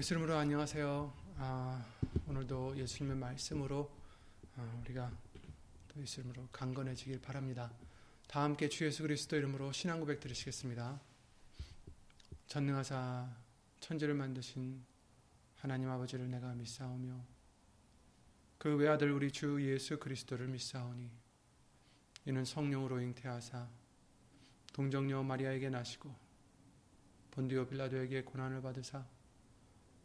예수 이름으로 안녕하세요. 아, 오늘도 예수님의 말씀으로 아, 우리가 또 예수 이름으로 강건해지길 바랍니다. 다 함께 주 예수 그리스도 이름으로 신앙 고백 드리시겠습니다. 전능하사 천지를 만드신 하나님 아버지를 내가 믿사오며 그 외아들 우리 주 예수 그리스도를 믿사오니 이는 성령으로 잉태하사 동정녀 마리아에게 나시고 본디오 빌라도에게 고난을 받으사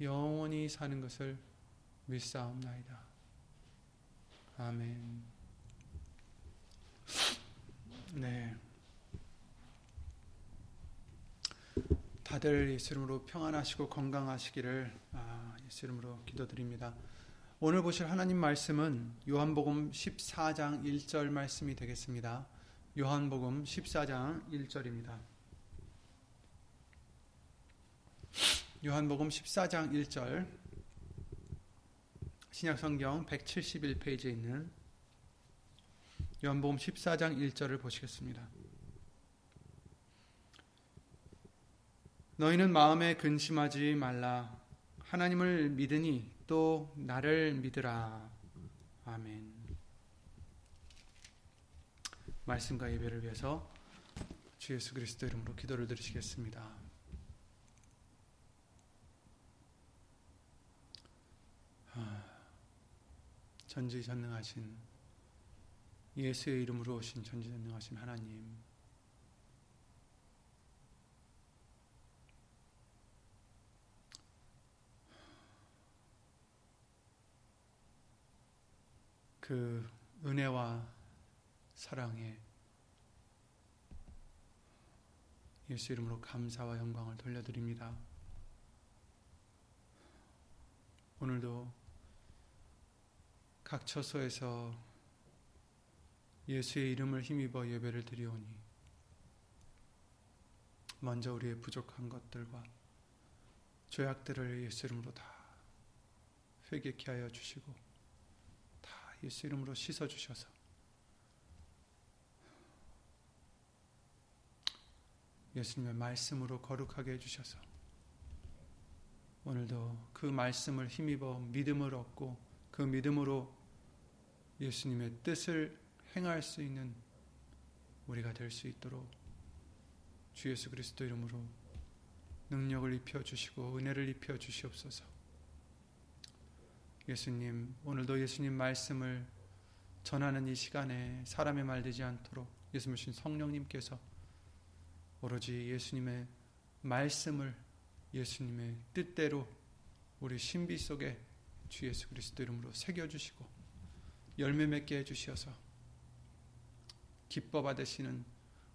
영원히 사는 것을 믿사옵나이다. 아멘. 네. 다들 예수 이름으로 평안하시고 건강하시기를 아, 예수 이름으로 기도드립니다. 오늘 보실 하나님 말씀은 요한복음 14장 1절 말씀이 되겠습니다. 요한복음 14장 1절입니다. 요한복음 14장 1절 신약성경 171페이지에 있는 요한복음 14장 1절을 보시겠습니다. 너희는 마음에 근심하지 말라. 하나님을 믿으니 또 나를 믿으라. 아멘. 말씀과 예배를 위해서 주 예수 그리스도 이름으로 기도를 드리시겠습니다. 전지전능하신 예수의 이름으로 오신 전지전능하신 하나님 그 은혜와 사랑에 예수 이름으로 감사와 영광을 돌려드립니다. 오늘도 각 처소에서 예수의 이름을 힘입어 예배를 드리오니 먼저 우리의 부족한 것들과 죄악들을 예수 이름으로 다 회개케 하여 주시고 다 예수 이름으로 씻어 주셔서 예수님의 말씀으로 거룩하게 해 주셔서 오늘도 그 말씀을 힘입어 믿음을 얻고 그 믿음으로 예수님의 뜻을 행할 수 있는 우리가 될 수 있도록 주 예수 그리스도 이름으로 능력을 입혀 주시고 은혜를 입혀 주시옵소서. 예수님, 오늘도 예수님 말씀을 전하는 이 시간에 사람의 말 되지 않도록 예수님 성령님께서 오로지 예수님의 말씀을 예수님의 뜻대로 우리 신비 속에 주 예수 그리스도 이름으로 새겨 주시고 열매 맺게 해주셔서 기뻐 받으시는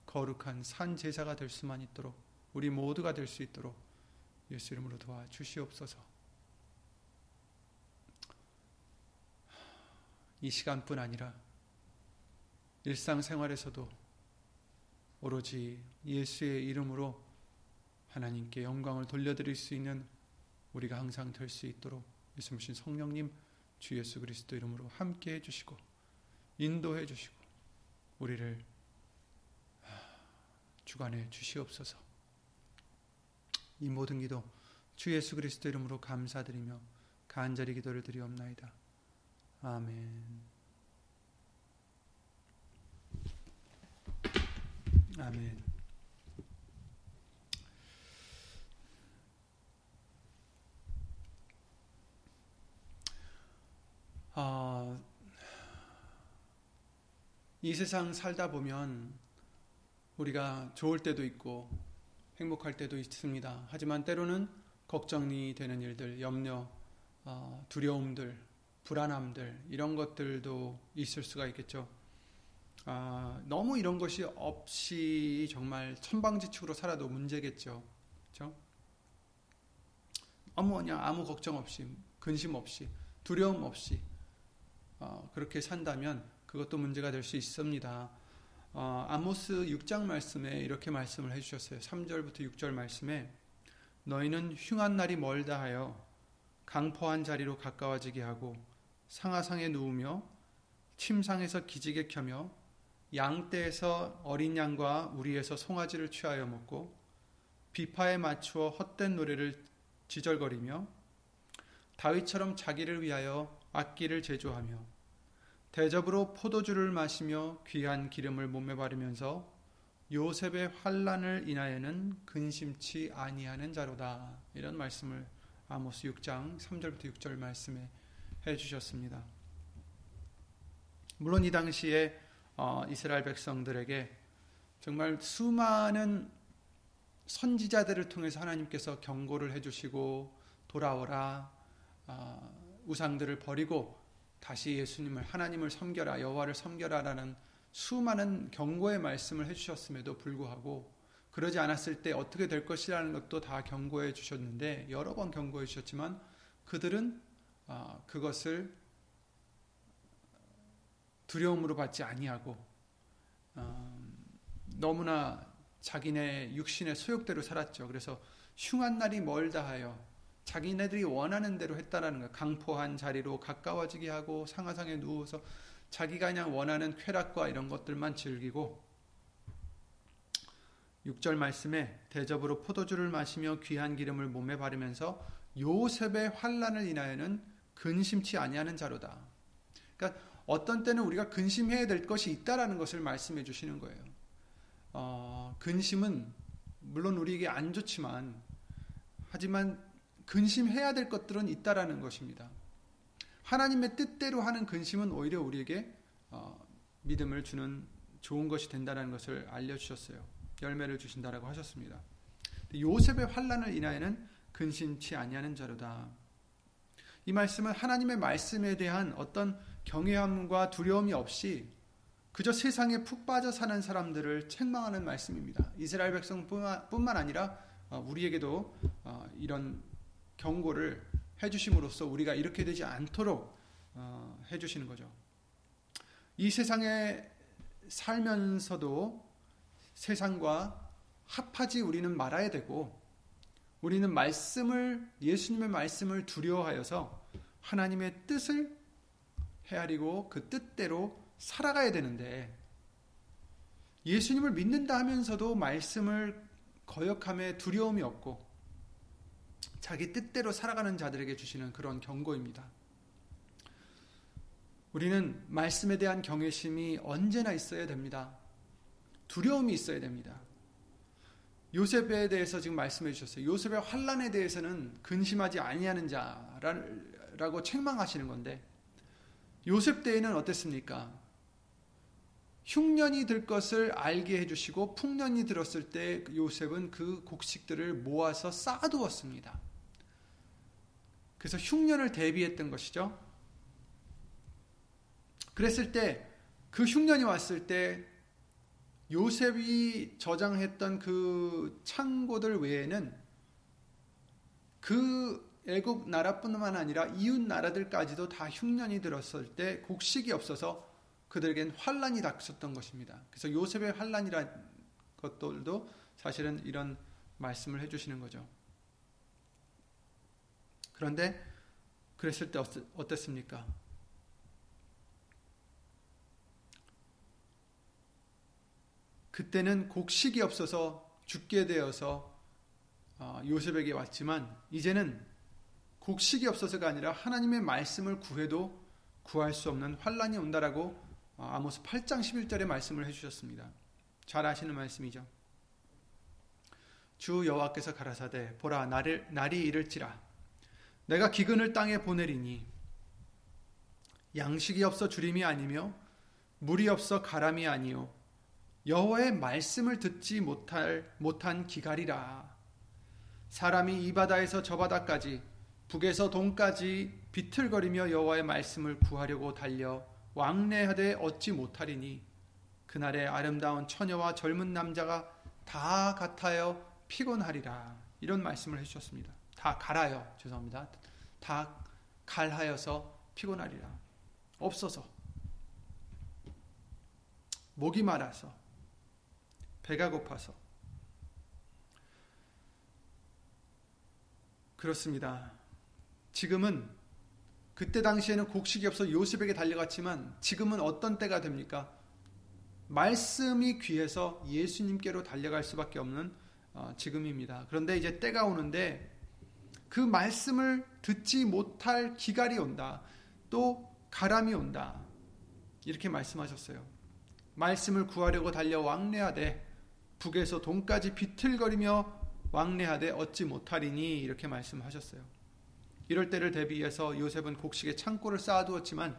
거룩한 산 제사가 될 수만 있도록 우리 모두가 될 수 있도록 예수 이름으로 도와 주시옵소서. 이 시간뿐 아니라 일상생활에서도 오로지 예수의 이름으로 하나님께 영광을 돌려드릴 수 있는 우리가 항상 될 수 있도록 예수님 성령님 주 예수 그리스도 이름으로 함께 해주시고 인도해 주시고 우리를 주관해 주시옵소서. 이 모든 기도 주 예수 그리스도 이름으로 감사드리며 간절히 기도를 드리옵나이다. 아멘. 아멘. 어, 이 세상 살다 보면 우리가 좋을 때도 있고 행복할 때도 있습니다. 하지만 때로는 걱정이 되는 일들, 염려, 어, 두려움들, 불안함들 이런 것들도 있을 수가 있겠죠. 아, 너무 이런 것이 없이 정말 천방지축으로 살아도 문제겠죠. 그렇죠? 아무 그냥 아무 걱정 없이 근심 없이 두려움 없이 어, 그렇게 산다면 그것도 문제가 될 수 있습니다. 어, 아모스 6장 말씀에 이렇게 말씀을 해주셨어요. 3절부터 6절 말씀에 너희는 흉한 날이 멀다 하여 강포한 자리로 가까워지게 하고 상하상에 누우며 침상에서 기지개 켜며 양떼에서 어린 양과 우리에서 송아지를 취하여 먹고 비파에 맞추어 헛된 노래를 지절거리며 다윗처럼 자기를 위하여 악기를 제조하며 대접으로 포도주를 마시며 귀한 기름을 몸에 바르면서 요셉의 환란을 인하여는 근심치 아니하는 자로다. 이런 말씀을 아모스 6장 3절부터 6절 말씀에 해 주셨습니다. 물론 이 당시에 어, 이스라엘 백성들에게 정말 수많은 선지자들을 통해서 하나님께서 경고를 해 주시고 돌아오라 어, 우상들을 버리고 다시 예수님을 하나님을 섬겨라 여호와를 섬겨라라는 수많은 경고의 말씀을 해주셨음에도 불구하고 그러지 않았을 때 어떻게 될 것이라는 것도 다 경고해 주셨는데 여러 번 경고해 주셨지만 그들은 어, 그것을 두려움으로 받지 아니하고 어, 너무나 자기네 육신의 소욕대로 살았죠. 그래서 흉한 날이 멀다 하여 자기네들이 원하는 대로 했다라는 거. 강포한 자리로 가까워지게 하고 상하상에 누워서 자기가 그냥 원하는 쾌락과 이런 것들만 즐기고 6절 말씀에 대접으로 포도주를 마시며 귀한 기름을 몸에 바르면서 요셉의 환란을 인하여는 근심치 아니하는 자로다. 그러니까 어떤 때는 우리가 근심해야 될 것이 있다라는 것을 말씀해 주시는 거예요. 어, 근심은 물론 우리에게 안 좋지만 하지만 근심해야 될 것들은 있다라는 것입니다. 하나님의 뜻대로 하는 근심은 오히려 우리에게 어, 믿음을 주는 좋은 것이 된다는 것을 알려주셨어요. 열매를 주신다라고 하셨습니다. 요셉의 환란을 인하여는 근심치 아니하는 자로다. 이 말씀은 하나님의 말씀에 대한 어떤 경외함과 두려움이 없이 그저 세상에 푹 빠져 사는 사람들을 책망하는 말씀입니다. 이스라엘 백성뿐만 아니라 어, 우리에게도 어, 이런 경고를 해주심으로써 우리가 이렇게 되지 않도록 어, 해주시는 거죠. 이 세상에 살면서도 세상과 합하지 우리는 말아야 되고 우리는 말씀을 예수님의 말씀을 두려워하여서 하나님의 뜻을 헤아리고 그 뜻대로 살아가야 되는데 예수님을 믿는다 하면서도 말씀을 거역함에 두려움이 없고 자기 뜻대로 살아가는 자들에게 주시는 그런 경고입니다. 우리는 말씀에 대한 경외심이 언제나 있어야 됩니다. 두려움이 있어야 됩니다. 요셉에 대해서 지금 말씀해 주셨어요. 요셉의 환란에 대해서는 근심하지 아니하는 자라고 책망하시는 건데 요셉 때에는 어땠습니까? 흉년이 들 것을 알게 해주시고 풍년이 들었을 때 요셉은 그 곡식들을 모아서 쌓아두었습니다. 그래서 흉년을 대비했던 것이죠. 그랬을 때 그 흉년이 왔을 때 요셉이 저장했던 그 창고들 외에는 그 애국 나라뿐만 아니라 이웃 나라들까지도 다 흉년이 들었을 때 곡식이 없어서 그들에겐 환란이 닥쳤던 것입니다. 그래서 요셉의 환란이란 것들도 사실은 이런 말씀을 해주시는 거죠. 그런데 그랬을 때 어땠습니까? 그때는 곡식이 없어서 죽게 되어서 어, 요셉에게 왔지만 이제는 곡식이 없어서가 아니라 하나님의 말씀을 구해도 구할 수 없는 환란이 온다라고 어, 아모스 8장 11절에 말씀을 해주셨습니다. 잘 아시는 말씀이죠. 주 여호와께서 가라사대 보라 나를 날이 이를지라 내가 기근을 땅에 보내리니 양식이 없어 주림이 아니며 물이 없어 가람이 아니요. 여호와의 말씀을 듣지 못할 못한 기갈이라. 사람이 이 바다에서 저 바다까지 북에서 동까지 비틀거리며 여호와의 말씀을 구하려고 달려 왕래하되 얻지 못하리니 그날의 아름다운 처녀와 젊은 남자가 다 같아요 피곤하리라. 이런 말씀을 해주셨습니다. 다 갈아요. 죄송합니다. 다 갈하여서 피곤하리라. 없어서. 목이 말아서. 배가 고파서. 그렇습니다. 지금은 그때 당시에는 곡식이 없어 요셉에게 달려갔지만 지금은 어떤 때가 됩니까? 말씀이 귀해서 예수님께로 달려갈 수밖에 없는 어, 지금입니다. 그런데 이제 때가 오는데 그 말씀을 듣지 못할 기갈이 온다. 또 가람이 온다. 이렇게 말씀하셨어요. 말씀을 구하려고 달려 왕래하되 북에서 동까지 비틀거리며 왕래하되 얻지 못하리니 이렇게 말씀하셨어요. 이럴 때를 대비해서 요셉은 곡식에 창고를 쌓아두었지만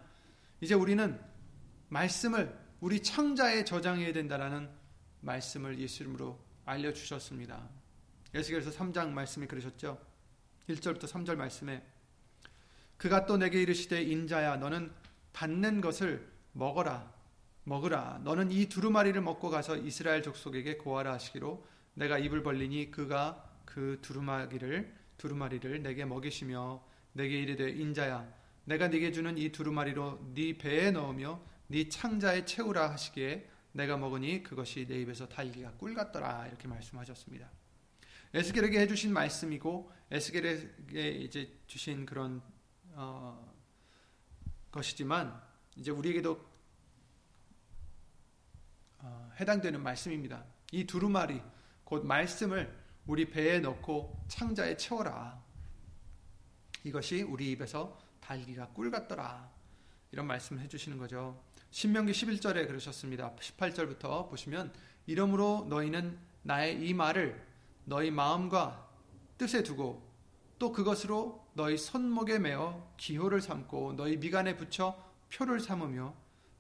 이제 우리는 말씀을 우리 창자에 저장해야 된다라는 말씀을 예수 이름으로 알려주셨습니다. 예수께서 3장 말씀에 그러셨죠. 1절부터 3절 말씀에 그가 또 내게 이르시되 인자야 너는 받는 것을 먹어라 먹으라 너는 이 두루마리를 먹고 가서 이스라엘 족속에게 고하라 하시기로 내가 입을 벌리니 그가 그 두루마리를 두루마리를 내게 먹이시며 내게 이르되 인자야 내가 네게 주는 이 두루마리로 네 배에 넣으며 네 창자에 채우라 하시기에 내가 먹으니 그것이 내 입에서 달기가 꿀 같더라 이렇게 말씀하셨습니다. 에스겔에게 해주신 말씀이고 에스겔에게 이제 주신 그런 어, 것이지만 이제 우리에게도 어, 해당되는 말씀입니다. 이 두루마리 곧 말씀을 우리 배에 넣고 창자에 채워라. 이것이 우리 입에서 달기가 꿀 같더라. 이런 말씀을 해주시는 거죠. 신명기 11절에 그러셨습니다. 18절부터 보시면 이러므로 너희는 나의 이 말을 너희 마음과 뜻에 두고 또 그것으로 너희 손목에 매어 기호를 삼고 너희 미간에 붙여 표를 삼으며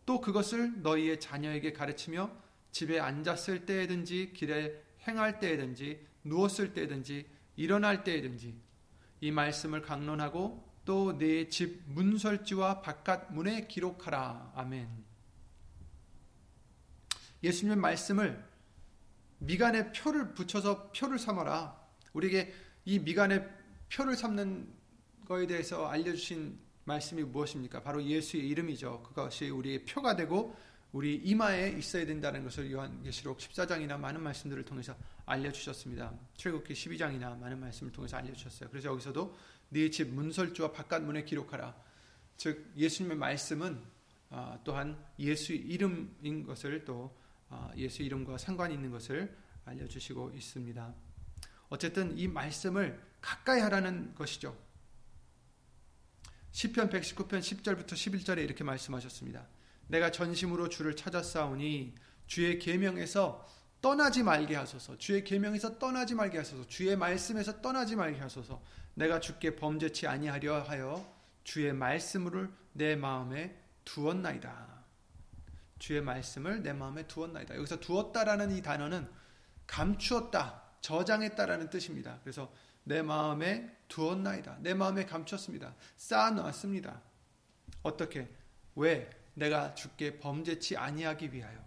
또 그것을 너희의 자녀에게 가르치며 집에 앉았을 때에든지 길에 행할 때에든지 누웠을 때든지 일어날 때에든지 이 말씀을 강론하고 또 내 집 문설지와 바깥 문에 기록하라. 아멘. 예수님의 말씀을 미간에 표를 붙여서 표를 삼아라. 우리에게 이 미간에 표를 삼는 거에 대해서 알려주신 말씀이 무엇입니까? 바로 예수의 이름이죠. 그것이 우리의 표가 되고 우리 이마에 있어야 된다는 것을 요한계시록 14장이나 많은 말씀들을 통해서 알려주셨습니다. 출국기 12장이나 많은 말씀을 통해서 알려주셨어요. 그래서 여기서도 네 집 문설주와 바깥 문에 기록하라. 즉 예수님의 말씀은 아, 또한 예수 이름인 것을 또 아, 예수 이름과 상관이 있는 것을 알려주시고 있습니다. 어쨌든 이 말씀을 가까이 하라는 것이죠. 시편 119편 10절부터 11절에 이렇게 말씀하셨습니다. 내가 전심으로 주를 찾았사오니 주의 계명에서 떠나지 말게 하소서. 주의 계명에서 떠나지 말게 하소서. 주의 말씀에서 떠나지 말게 하소서. 내가 주께 범죄치 아니하려 하여 주의 말씀을 내 마음에 두었나이다. 주의 말씀을 내 마음에 두었나이다. 여기서 두었다라는 이 단어는 감추었다, 저장했다라는 뜻입니다. 그래서 내 마음에 두었나이다. 내 마음에 감췄습니다. 쌓아놨습니다. 어떻게? 왜? 내가 주께 범죄치 아니하기 위하여.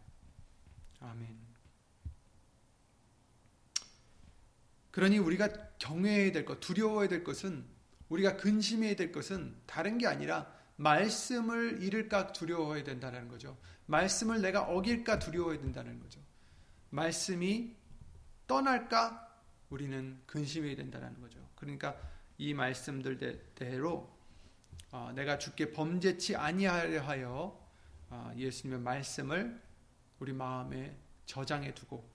아멘. 그러니 우리가 경외해야 될 것, 두려워해야 될 것은 우리가 근심해야 될 것은 다른 게 아니라 말씀을 잃을까 두려워해야 된다는 거죠. 말씀을 내가 어길까 두려워해야 된다는 거죠. 말씀이 떠날까 우리는 근심해야 된다는 거죠. 그러니까 이 말씀들대로 어, 내가 주께 범죄치 아니하려 하여 어, 예수님의 말씀을 우리 마음에 저장해 두고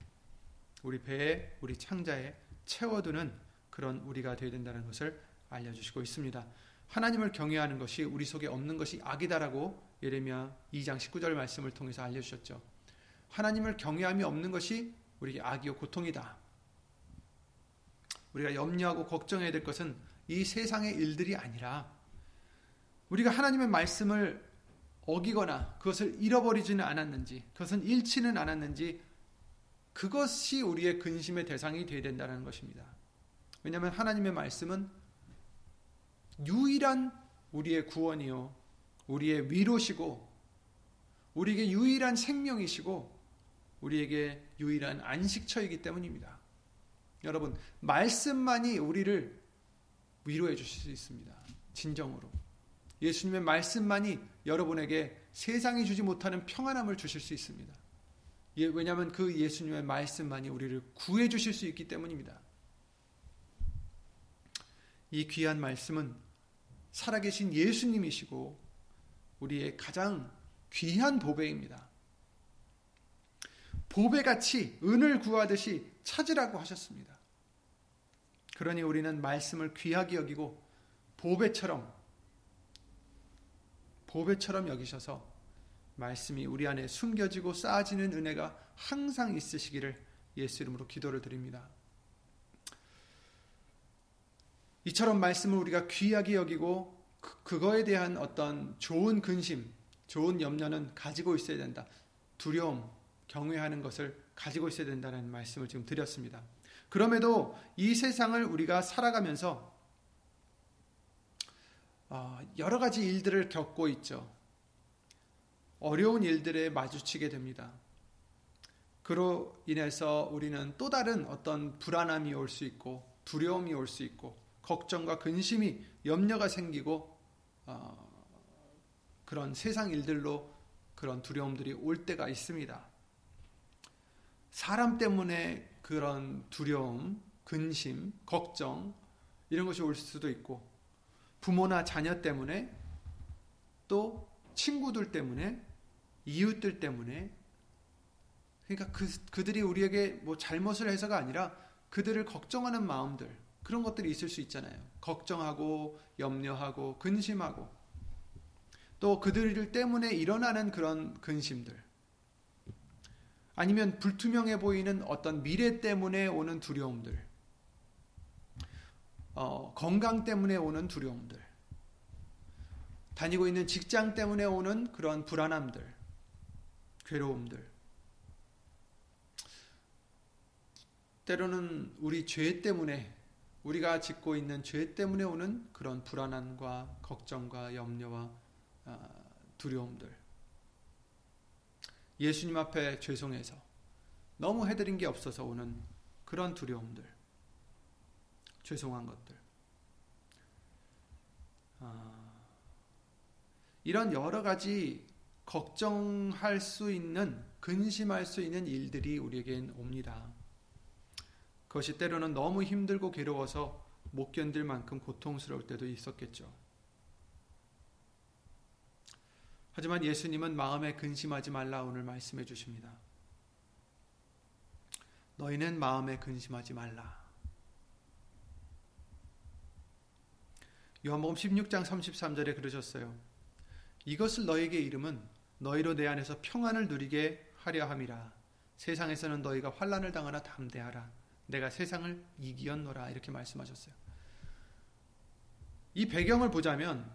우리 배에 우리 창자에 채워두는 그런 우리가 되어야 된다는 것을 알려주시고 있습니다. 하나님을 경외하는 것이 우리 속에 없는 것이 악이다라고 예레미야 2장 19절 말씀을 통해서 알려주셨죠. 하나님을 경외함이 없는 것이 우리에게 악이요 고통이다. 우리가 염려하고 걱정해야 될 것은 이 세상의 일들이 아니라 우리가 하나님의 말씀을 어기거나 그것을 잃어버리지는 않았는지, 그것은 잃지는 않았는지, 그것이 우리의 근심의 대상이 되어야 된다는 것입니다. 왜냐하면 하나님의 말씀은 유일한 우리의 구원이요, 우리의 위로시고, 우리에게 유일한 생명이시고, 우리에게 유일한 안식처이기 때문입니다. 여러분, 말씀만이 우리를 위로해 주실 수 있습니다. 진정으로. 예수님의 말씀만이 여러분에게 세상이 주지 못하는 평안함을 주실 수 있습니다. 예, 왜냐하면 그 예수님의 말씀만이 우리를 구해 주실 수 있기 때문입니다. 이 귀한 말씀은 살아계신 예수님이시고 우리의 가장 귀한 보배입니다. 보배같이 은을 구하듯이 찾으라고 하셨습니다. 그러니 우리는 말씀을 귀하게 여기고 보배처럼 보배처럼 여기셔서 말씀이 우리 안에 숨겨지고 쌓아지는 은혜가 항상 있으시기를 예수 이름으로 기도를 드립니다. 이처럼 말씀을 우리가 귀하게 여기고 그, 거에 대한 어떤 좋은 근심, 좋은 염려는 가지고 있어야 된다. 두려움, 경외하는 것을 가지고 있어야 된다는 말씀을 지금 드렸습니다. 그럼에도 이 세상을 우리가 살아가면서 어, 여러 가지 일들을 겪고 있죠. 어려운 일들에 마주치게 됩니다. 그로 인해서 우리는 또 다른 어떤 불안함이 올 수 있고 두려움이 올 수 있고 걱정과 근심이 염려가 생기고 어, 그런 세상 일들로 그런 두려움들이 올 때가 있습니다. 사람 때문에 그런 두려움, 근심, 걱정 이런 것이 올 수도 있고 부모나 자녀 때문에 또 친구들 때문에 이웃들 때문에 그러니까 그, 그들이 우리에게 뭐 잘못을 해서가 아니라 그들을 걱정하는 마음들 그런 것들이 있을 수 있잖아요. 걱정하고 염려하고 근심하고. 또 그들 때문에 일어나는 그런 근심들. 아니면 불투명해 보이는 어떤 미래 때문에 오는 두려움들. 어, 건강 때문에 오는 두려움들. 다니고 있는 직장 때문에 오는 그런 불안함들. 괴로움들. 때로는 우리 죄 때문에 우리가 짓고 있는 죄 때문에 오는 그런 불안함과 걱정과 염려와 아, 두려움들. 예수님 앞에 죄송해서 너무 해드린 게 없어서 오는 그런 두려움들. 죄송한 것들. 아, 이런 여러 가지 걱정할 수 있는, 근심할 수 있는 일들이 우리에겐 옵니다. 그것이 때로는 너무 힘들고 괴로워서 못 견딜 만큼 고통스러울 때도 있었겠죠. 하지만 예수님은 마음에 근심하지 말라 오늘 말씀해 주십니다. 너희는 마음에 근심하지 말라. 요한복음 16장 33절에 그러셨어요. 이것을 너에게 이름은 너희로 내 안에서 평안을 누리게 하려 함이라. 세상에서는 너희가 환란을 당하나 담대하라. 내가 세상을 이기었노라 이렇게 말씀하셨어요. 이 배경을 보자면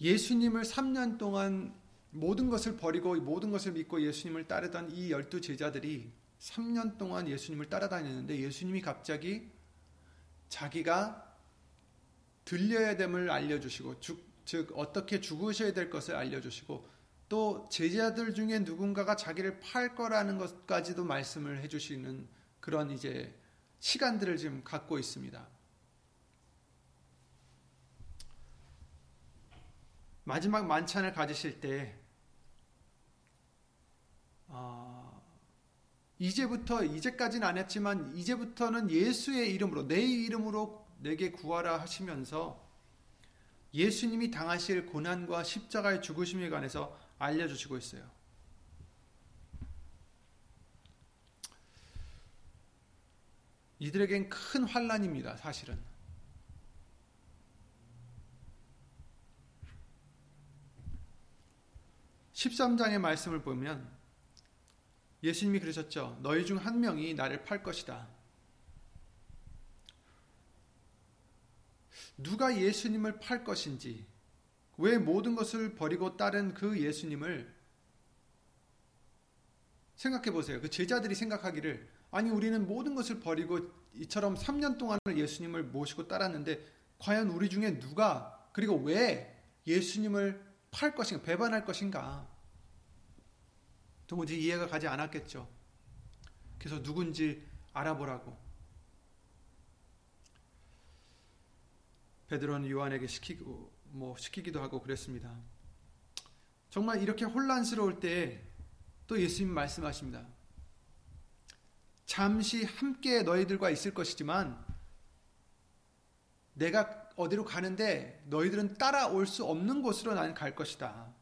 예수님을 3년 동안 모든 것을 버리고 모든 것을 믿고 예수님을 따르던 이 열두 제자들이 3년 동안 예수님을 따라다녔는데 예수님이 갑자기 자기가 들려야 됨을 알려주시고 죽, 즉 어떻게 죽으셔야 될 것을 알려주시고 또 제자들 중에 누군가가 자기를 팔 거라는 것까지도 말씀을 해주시는 그런 이제 시간들을 지금 갖고 있습니다. 마지막 만찬을 가지실 때 어, 이제부터 이제까지는 안 했지만 이제부터는 예수의 이름으로 내 이름으로 내게 구하라 하시면서 예수님이 당하실 고난과 십자가의 죽으심에 관해서 알려주시고 있어요. 이들에겐 큰 환란입니다. 사실은. (13장의) 말씀을 보면 예수님이 그러셨죠 너희 중 한 명이 나를 팔 것이다 누가 예수님을 팔 것인지, 왜 모든 것을 버리고 따른 그 예수님을 생각해 보세요. 그 제자들이 생각하기를, 아니, 우리는 모든 것을 버리고 이처럼 3년 동안을 예수님을 모시고 따랐는데, 과연 우리 중에 누가, 그리고 왜 예수님을 팔 것인가, 배반할 것인가? 도무지 이해가 가지 않았겠죠. 그래서 누군지 알아보라고 베드로는 요한에게 시키고 뭐 시키기도 하고 그랬습니다. 정말 이렇게 혼란스러울 때 또 예수님 말씀하십니다. 잠시 함께 너희들과 있을 것이지만 내가 어디로 가는데 너희들은 따라올 수 없는 곳으로 나는 갈 것이다.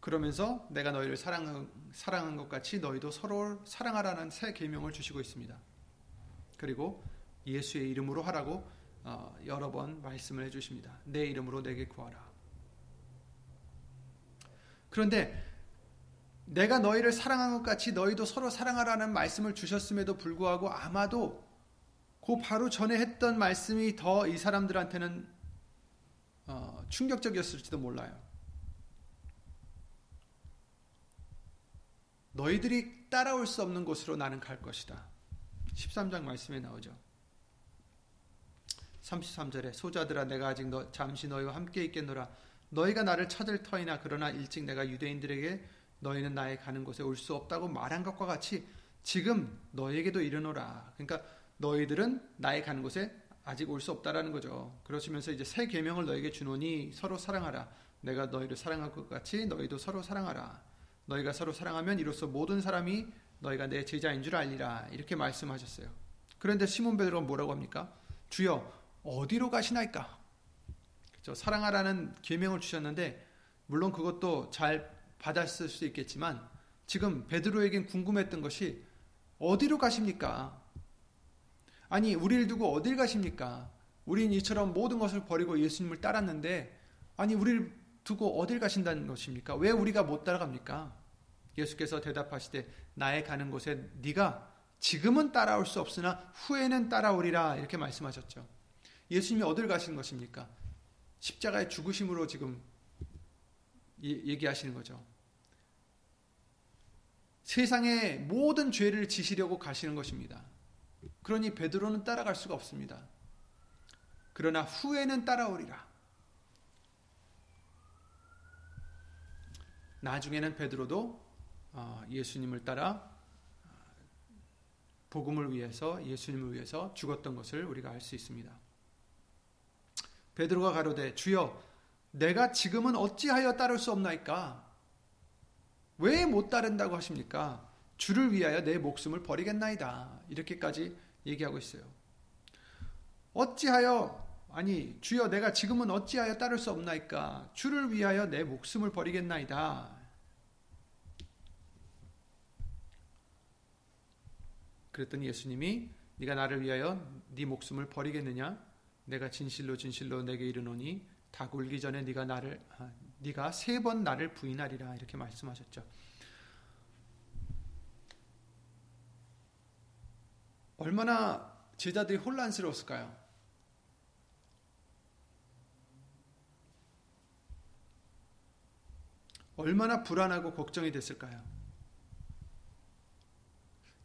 그러면서 내가 너희를 사랑, 사랑한 것 같이 너희도 서로를 사랑하라는 새 계명을 주시고 있습니다. 그리고 예수의 이름으로 하라고 어, 여러 번 말씀을 해주십니다. 내 이름으로 내게 구하라. 그런데 내가 너희를 사랑한 것 같이 너희도 서로 사랑하라는 말씀을 주셨음에도 불구하고 아마도 그 바로 전에 했던 말씀이 더 이 사람들한테는 어, 충격적이었을지도 몰라요. 너희들이 따라올 수 없는 곳으로 나는 갈 것이다. 13장 말씀에 나오죠. 33절에 소자들아 내가 아직 너, 잠시 너희와 함께 있겠노라. 너희가 나를 찾을 터이나 그러나 일찍 내가 유대인들에게 너희는 나의 가는 곳에 올 수 없다고 말한 것과 같이 지금 너희에게도 이르노라. 그러니까 너희들은 나의 가는 곳에 아직 올 수 없다라는 거죠. 그러시면서 이제 새 계명을 너에게 주노니 서로 사랑하라. 내가 너희를 사랑할 것 같이 너희도 서로 사랑하라. 너희가 서로 사랑하면 이로써 모든 사람이 너희가 내 제자인 줄 알리라 이렇게 말씀하셨어요. 그런데 시몬 베드로가 뭐라고 합니까? 주여 어디로 가시나이까? 그렇죠? 사랑하라는 계명을 주셨는데 물론 그것도 잘 받았을 수 있겠지만 지금 베드로에겐 궁금했던 것이 어디로 가십니까? 아니 우리를 두고 어딜 가십니까? 우린 이처럼 모든 것을 버리고 예수님을 따랐는데 아니 우리를 두고 어딜 가신다는 것입니까? 왜 우리가 못 따라갑니까? 예수께서 대답하시되 나의 가는 곳에 네가 지금은 따라올 수 없으나 후에는 따라오리라 이렇게 말씀하셨죠. 예수님이 어딜 가시는 것입니까? 십자가의 죽으심으로 지금 얘기하시는 거죠. 세상의 모든 죄를 지시려고 가시는 것입니다. 그러니 베드로는 따라갈 수가 없습니다. 그러나 후에는 따라오리라. 나중에는 베드로도 어, 예수님을 따라 어, 복음을 위해서 예수님을 위해서 죽었던 것을 우리가 알 수 있습니다. 베드로가 가로되 주여 내가 지금은 어찌하여 따를 수 없나이까? 왜 못 따른다고 하십니까? 주를 위하여 내 목숨을 버리겠나이다. 이렇게까지 얘기하고 있어요. 어찌하여 아니 주여 내가 지금은 어찌하여 따를 수 없나이까? 주를 위하여 내 목숨을 버리겠나이다. 그랬더니 예수님이 네가 나를 위하여 네 목숨을 버리겠느냐? 내가 진실로 진실로 내게 이르노니 다 굴기 전에 네가 나를 아, 네가 세 번 나를 부인하리라 이렇게 말씀하셨죠. 얼마나 제자들이 혼란스러웠을까요? 얼마나 불안하고 걱정이 됐을까요?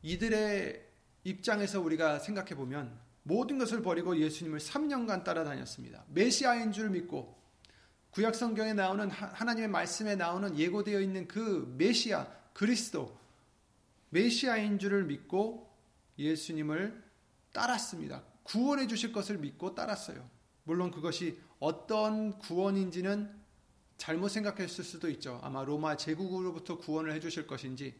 이들의 입장에서 우리가 생각해 보면 모든 것을 버리고 예수님을 3년간 따라다녔습니다. 메시아인 줄 믿고 구약 성경에 나오는 하나님의 말씀에 나오는 예고되어 있는 그 메시아 그리스도 메시아인 줄을 믿고 예수님을 따랐습니다. 구원해 주실 것을 믿고 따랐어요. 물론 그것이 어떤 구원인지는 잘못 생각했을 수도 있죠. 아마 로마 제국으로부터 구원을 해 주실 것인지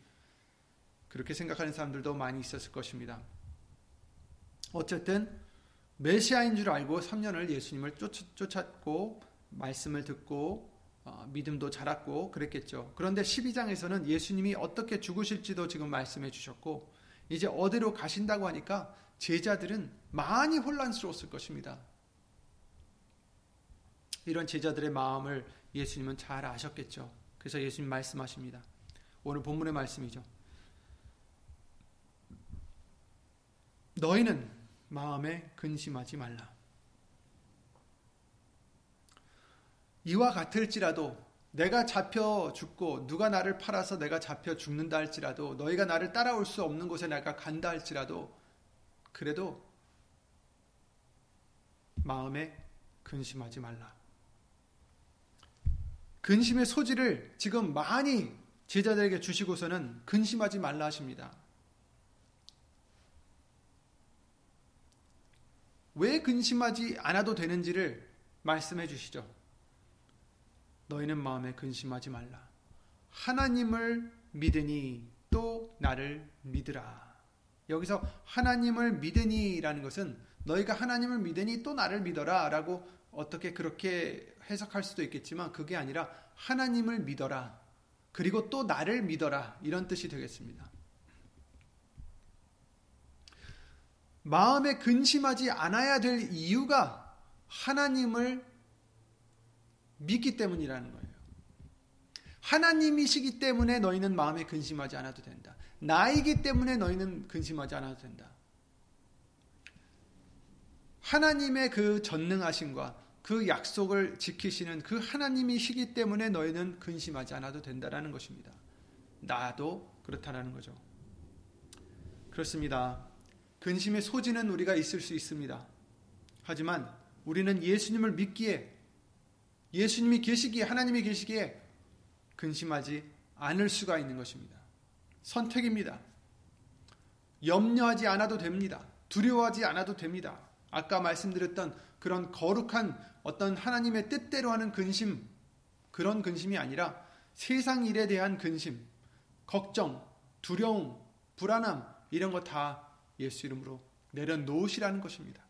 그렇게 생각하는 사람들도 많이 있었을 것입니다. 어쨌든 메시아인 줄 알고 3년을 예수님을 쫓았고 말씀을 듣고 어, 믿음도 자랐고 그랬겠죠. 그런데 12장에서는 예수님이 어떻게 죽으실지도 지금 말씀해 주셨고 이제 어디로 가신다고 하니까 제자들은 많이 혼란스러웠을 것입니다. 이런 제자들의 마음을 예수님은 잘 아셨겠죠. 그래서 예수님 말씀하십니다. 오늘 본문의 말씀이죠. 너희는 마음에 근심하지 말라. 이와 같을지라도 내가 잡혀 죽고 누가 나를 팔아서 내가 잡혀 죽는다 할지라도 너희가 나를 따라올 수 없는 곳에 내가 간다 할지라도 그래도 마음에 근심하지 말라. 근심의 소지를 지금 많이 제자들에게 주시고서는 근심하지 말라 하십니다. 왜 근심하지 않아도 되는지를 말씀해 주시죠. 너희는 마음에 근심하지 말라. 하나님을 믿으니 또 나를 믿으라. 여기서 하나님을 믿으니라는 것은 너희가 하나님을 믿으니 또 나를 믿어라 라고 어떻게 그렇게 해석할 수도 있겠지만 그게 아니라 하나님을 믿어라. 그리고 또 나를 믿어라. 이런 뜻이 되겠습니다. 마음에 근심하지 않아야 될 이유가 하나님을 믿기 때문이라는 거예요. 하나님이시기 때문에 너희는 마음에 근심하지 않아도 된다. 나이기 때문에 너희는 근심하지 않아도 된다. 하나님의 그 전능하심과 그 약속을 지키시는 그 하나님이시기 때문에 너희는 근심하지 않아도 된다라는 것입니다. 나도 그렇다라는 거죠. 그렇습니다. 근심의 소지는 우리가 있을 수 있습니다. 하지만 우리는 예수님을 믿기에 예수님이 계시기에 하나님이 계시기에 근심하지 않을 수가 있는 것입니다. 선택입니다. 염려하지 않아도 됩니다. 두려워하지 않아도 됩니다. 아까 말씀드렸던 그런 거룩한 어떤 하나님의 뜻대로 하는 근심, 그런 근심이 아니라 세상 일에 대한 근심, 걱정, 두려움, 불안함, 이런 거 다 예수 이름으로 내려놓으시라는 것입니다.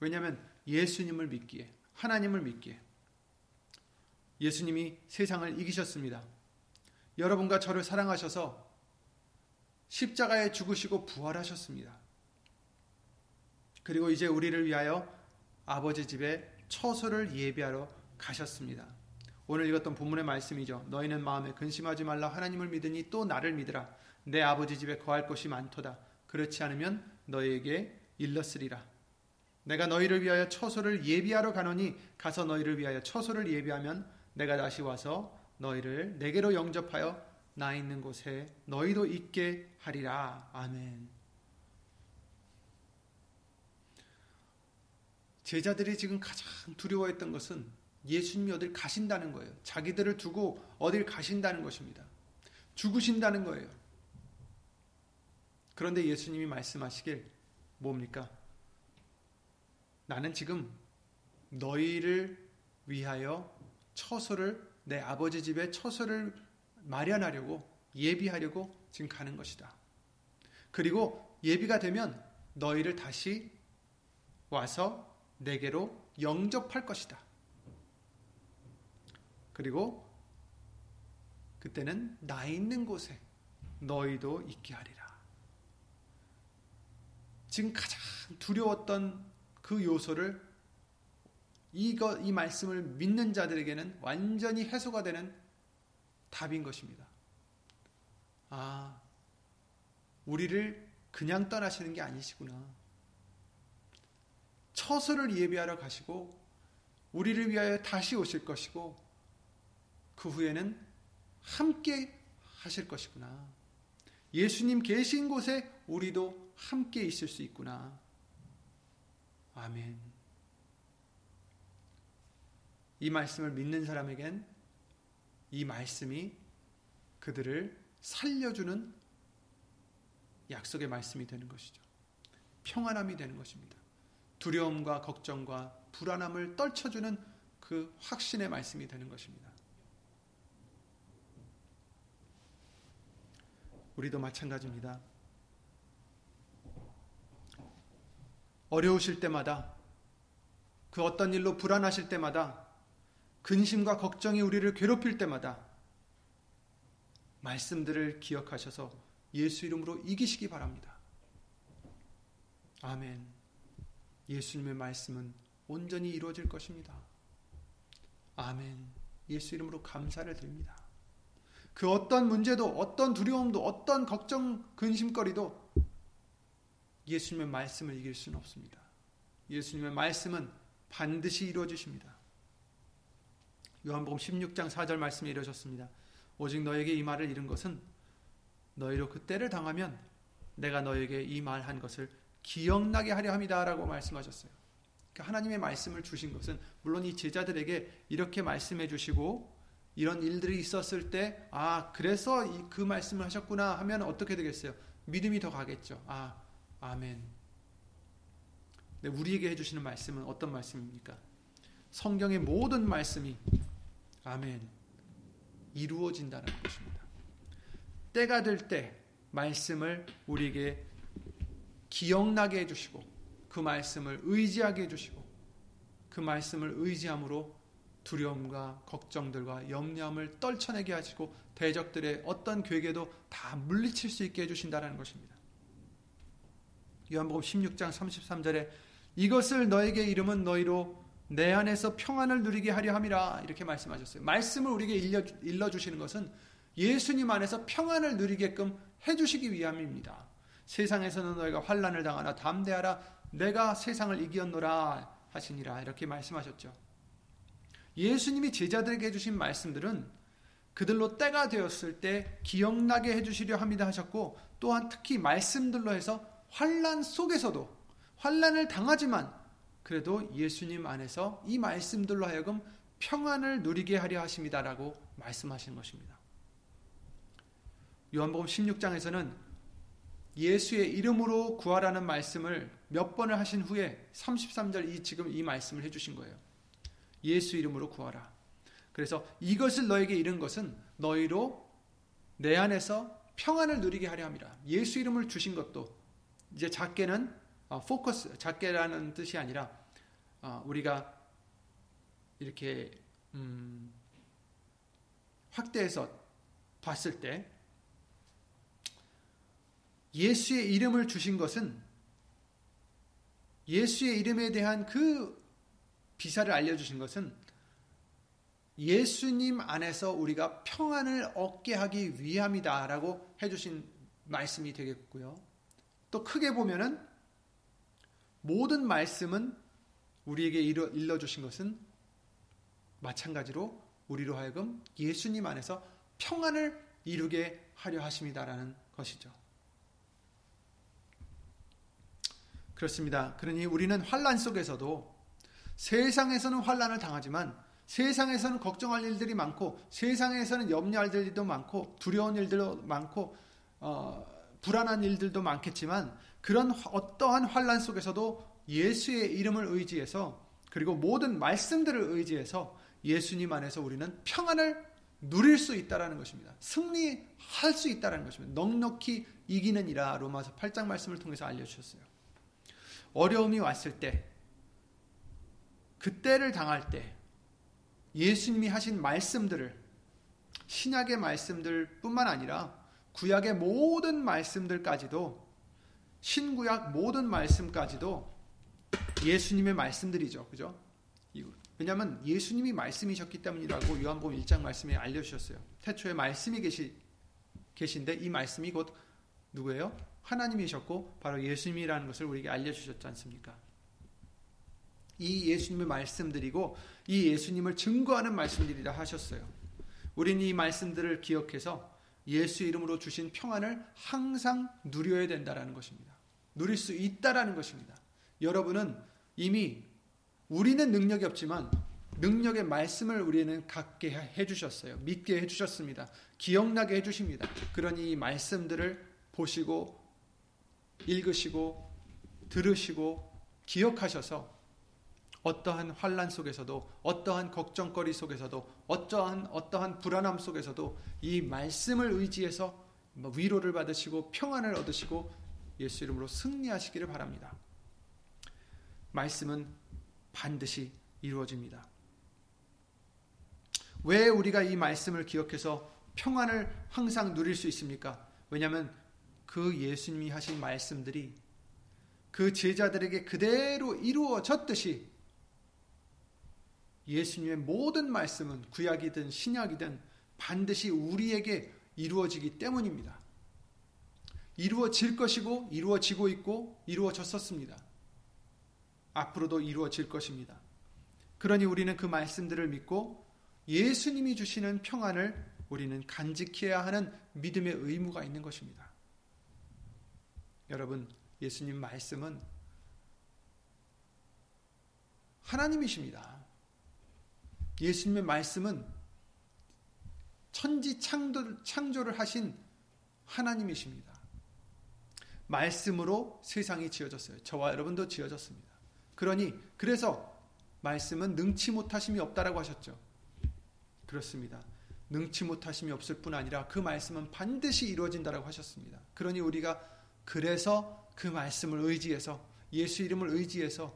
왜냐하면 예수님을 믿기에, 하나님을 믿기에, 예수님이 세상을 이기셨습니다. 여러분과 저를 사랑하셔서 십자가에 죽으시고 부활하셨습니다. 그리고 이제 우리를 위하여 아버지 집에 처소를 예비하러 가셨습니다. 오늘 읽었던 본문의 말씀이죠. 너희는 마음에 근심하지 말라 하나님을 믿으니 또 나를 믿으라. 내 아버지 집에 거할 곳이 많도다. 그렇지 않으면 너희에게 일렀으리라. 내가 너희를 위하여 처소를 예비하러 가노니 가서 너희를 위하여 처소를 예비하면 내가 다시 와서 너희를 내게로 영접하여 나 있는 곳에 너희도 있게 하리라. 아멘. 제자들이 지금 가장 두려워했던 것은 예수님이 어딜 가신다는 거예요. 자기들을 두고 어딜 가신다는 것입니다. 죽으신다는 거예요. 그런데 예수님이 말씀하시길 뭡니까? 나는 지금 너희를 위하여 처소를 내 아버지 집에 처소를 마련하려고 예비하려고 지금 가는 것이다. 그리고 예비가 되면 너희를 다시 와서 내게로 영접할 것이다. 그리고 그때는 나 있는 곳에 너희도 있게 하리라. 지금 가장 두려웠던 그 요소를 이거 이 말씀을 믿는 자들에게는 완전히 해소가 되는 답인 것입니다. 아, 우리를 그냥 떠나시는 게 아니시구나. 처소를 예비하러 가시고 우리를 위하여 다시 오실 것이고 그 후에는 함께 하실 것이구나. 예수님 계신 곳에 우리도 함께 있을 수 있구나. 아멘. 이 말씀을 믿는 사람에겐 이 말씀이 그들을 살려주는 약속의 말씀이 되는 것이죠. 평안함이 되는 것입니다. 두려움과 걱정과 불안함을 떨쳐주는 그 확신의 말씀이 되는 것입니다. 우리도 마찬가지입니다. 어려우실 때마다 그 어떤 일로 불안하실 때마다 근심과 걱정이 우리를 괴롭힐 때마다 말씀들을 기억하셔서 예수 이름으로 이기시기 바랍니다. 아멘. 예수님의 말씀은 온전히 이루어질 것입니다. 아멘. 예수 이름으로 감사를 드립니다. 그 어떤 문제도, 어떤 두려움도, 어떤 걱정, 근심거리도 예수님의 말씀을 이길 수는 없습니다. 예수님의 말씀은 반드시 이루어지십니다. 요한복음 16장 4절 말씀에 이르셨습니다. 오직 너에게 이 말을 이른 것은 너희로 그 때를 당하면 내가 너에게 이 말 한 것을 기억나게 하려 합니다라고 말씀하셨어요. 그러니까 하나님의 말씀을 주신 것은 물론 이 제자들에게 이렇게 말씀해 주시고 이런 일들이 있었을 때, 아, 그래서 그 말씀을 하셨구나 하면 어떻게 되겠어요? 믿음이 더 가겠죠. 아, 아멘. 네, 우리에게 해주시는 말씀은 어떤 말씀입니까? 성경의 모든 말씀이, 아멘, 이루어진다는 것입니다. 때가 될 때, 말씀을 우리에게 기억나게 해주시고, 그 말씀을 의지하게 해주시고, 그 말씀을 의지함으로 두려움과 걱정들과 염려함을 떨쳐내게 하시고 대적들의 어떤 괴계도 다 물리칠 수 있게 해주신다는 것입니다. 요한복음 16장 33절에 이것을 너에게 이름은 너희로 내 안에서 평안을 누리게 하려 함이라 이렇게 말씀하셨어요. 말씀을 우리에게 일러, 일러주시는 것은 예수님 안에서 평안을 누리게끔 해 주시기 위함입니다. 세상에서는 너희가 환란을 당하나 담대하라 내가 세상을 이기었노라 하시니라 이렇게 말씀하셨죠. 예수님이 제자들에게 해주신 말씀들은 그들로 때가 되었을 때 기억나게 해주시려 합니다 하셨고 또한 특히 말씀들로 해서 환란 속에서도 환란을 당하지만 그래도 예수님 안에서 이 말씀들로 하여금 평안을 누리게 하려 하십니다라고 말씀하시는 것입니다. 요한복음 16장에서는 예수의 이름으로 구하라는 말씀을 몇 번을 하신 후에 33절 이 지금 이 말씀을 해 주신 거예요. 예수 이름으로 구하라. 그래서 이것을 너에게 이른 것은 너희로 내 안에서 평안을 누리게 하려 함이라. 예수 이름을 주신 것도 이제 작게는 어, 포커스 작게라는 뜻이 아니라 어, 우리가 이렇게 음, 확대해서 봤을 때 예수의 이름을 주신 것은 예수의 이름에 대한 그 비사를 알려주신 것은 예수님 안에서 우리가 평안을 얻게 하기 위함이다라고 해주신 말씀이 되겠고요. 또 크게 보면은 모든 말씀은 우리에게 일러 주신 것은 마찬가지로 우리로 하여금 예수님 안에서 평안을 이루게 하려 하십니다라는 것이죠. 그렇습니다. 그러니 우리는 환란 속에서도 세상에서는 환란을 당하지만 세상에서는 걱정할 일들이 많고 세상에서는 염려할 일들도 많고 두려운 일들도 많고 어, 불안한 일들도 많겠지만 그런 어떠한 환란 속에서도 예수의 이름을 의지해서 그리고 모든 말씀들을 의지해서 예수님 안에서 우리는 평안을 누릴 수 있다라는 것입니다. 승리할 수 있다라는 것입니다. 넉넉히 이기는 이라 로마서 8장 말씀을 통해서 알려주셨어요. 어려움이 왔을 때 그때를 당할 때 예수님이 하신 말씀들을 신약의 말씀들 뿐만 아니라 구약의 모든 말씀들까지도 신구약 모든 말씀까지도 예수님의 말씀들이죠. 그죠? 왜냐하면 예수님이 말씀이셨기 때문이라고 요한복음 1장 말씀에 알려주셨어요. 태초에 말씀이 계시, 계신데 이 말씀이 곧 누구예요? 하나님이셨고 바로 예수님이라는 것을 우리에게 알려주셨지 않습니까? 이 예수님의 말씀드리고 이 예수님을 증거하는 말씀들이라 하셨어요. 우리는 이 말씀들을 기억해서 예수 이름으로 주신 평안을 항상 누려야 된다라는 것입니다. 누릴 수 있다라는 것입니다. 여러분은 이미 우리는 능력이 없지만 능력의 말씀을 우리는 갖게 해 주셨어요. 믿게 해 주셨습니다. 기억나게 해 주십니다. 그러니 이 말씀들을 보시고 읽으시고 들으시고 기억하셔서 어떠한 환란 속에서도 어떠한 걱정거리 속에서도 어떠한 어떠한 불안함 속에서도 이 말씀을 의지해서 뭐 위로를 받으시고 평안을 얻으시고 예수 이름으로 승리하시기를 바랍니다. 말씀은 반드시 이루어집니다. 왜 우리가 이 말씀을 기억해서 평안을 항상 누릴 수 있습니까? 왜냐하면 그 예수님이 하신 말씀들이 그 제자들에게 그대로 이루어졌듯이 예수님의 모든 말씀은 구약이든 신약이든 반드시 우리에게 이루어지기 때문입니다. 이루어질 것이고 이루어지고 있고 이루어졌었습니다. 앞으로도 이루어질 것입니다. 그러니 우리는 그 말씀들을 믿고 예수님이 주시는 평안을 우리는 간직해야 하는 믿음의 의무가 있는 것입니다. 여러분, 예수님 말씀은 하나님이십니다. 예수님의 말씀은 천지 창조, 창조를 하신 하나님이십니다. 말씀으로 세상이 지어졌어요. 저와 여러분도 지어졌습니다. 그러니 그래서 말씀은 능치 못하심이 없다라고 하셨죠. 그렇습니다. 능치 못하심이 없을 뿐 아니라 그 말씀은 반드시 이루어진다라고 하셨습니다. 그러니 우리가 그래서 그 말씀을 의지해서 예수 이름을 의지해서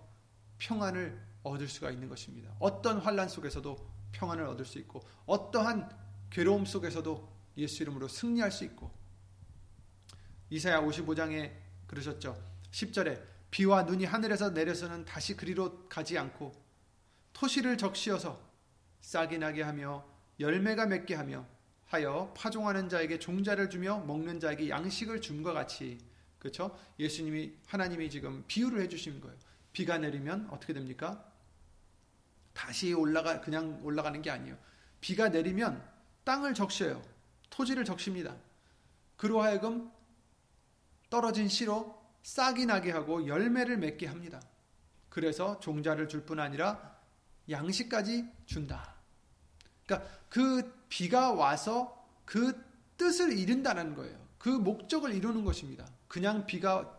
평안을 얻을 수가 있는 것입니다. 어떤 환란 속에서도 평안을 얻을 수 있고 어떠한 괴로움 속에서도 예수 이름으로 승리할 수 있고 이사야 55장에 그러셨죠. 10절에 비와 눈이 하늘에서 내려서는 다시 그리로 가지 않고 토시를 적시어서 싹이 나게 하며 열매가 맺게 하며 하여 파종하는 자에게 종자를 주며 먹는 자에게 양식을 줌과 같이 그렇죠? 예수님이 하나님이 지금 비유를 해 주신 거예요. 비가 내리면 어떻게 됩니까? 다시 올라가 그냥 올라가는 게 아니에요. 비가 내리면 땅을 적셔요. 토지를 적십니다. 그로 하여금 떨어진 씨로 싹이 나게 하고 열매를 맺게 합니다. 그래서 종자를 줄 뿐 아니라 양식까지 준다. 그러니까 그 비가 와서 그 뜻을 이룬다는 거예요. 그 목적을 이루는 것입니다. 그냥 비가